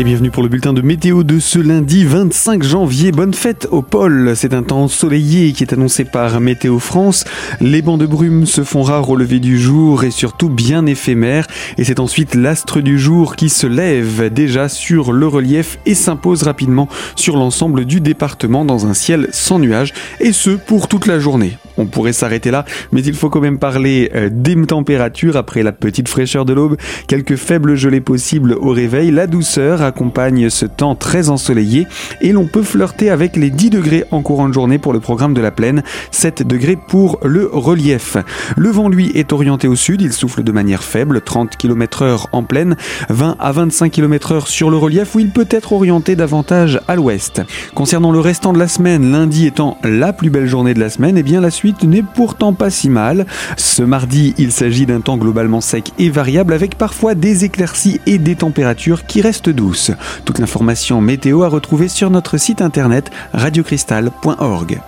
Et bienvenue pour le bulletin de météo de ce lundi 25 janvier. Bonne fête au pôle. C'est un temps ensoleillé qui est annoncé par Météo France. Les bancs de brume se font rares au lever du jour et surtout bien éphémères. Et c'est ensuite l'astre du jour qui se lève déjà sur le relief et s'impose rapidement sur l'ensemble du département dans un ciel sans nuages. Et ce pour toute la journée. On pourrait s'arrêter là, mais il faut quand même parler euh, des températures après la petite fraîcheur de l'aube. Quelques faibles gelées possibles au réveil. La douceur accompagne ce temps très ensoleillé et l'on peut flirter avec les 10 degrés en courant de journée pour le programme de la plaine, 7 degrés pour le relief. Le vent, lui, est orienté au sud. Il souffle de manière faible, 30 km heure en plaine, 20 à 25 km heure sur le relief où il peut être orienté davantage à l'ouest. Concernant le restant de la semaine, lundi étant la plus belle journée de la semaine, et eh bien la suite n'est pourtant pas si mal. Ce mardi, il s'agit d'un temps globalement sec et variable avec parfois des éclaircies et des températures qui restent douces. Toute l'information météo à retrouver sur notre site internet radiocristal.org.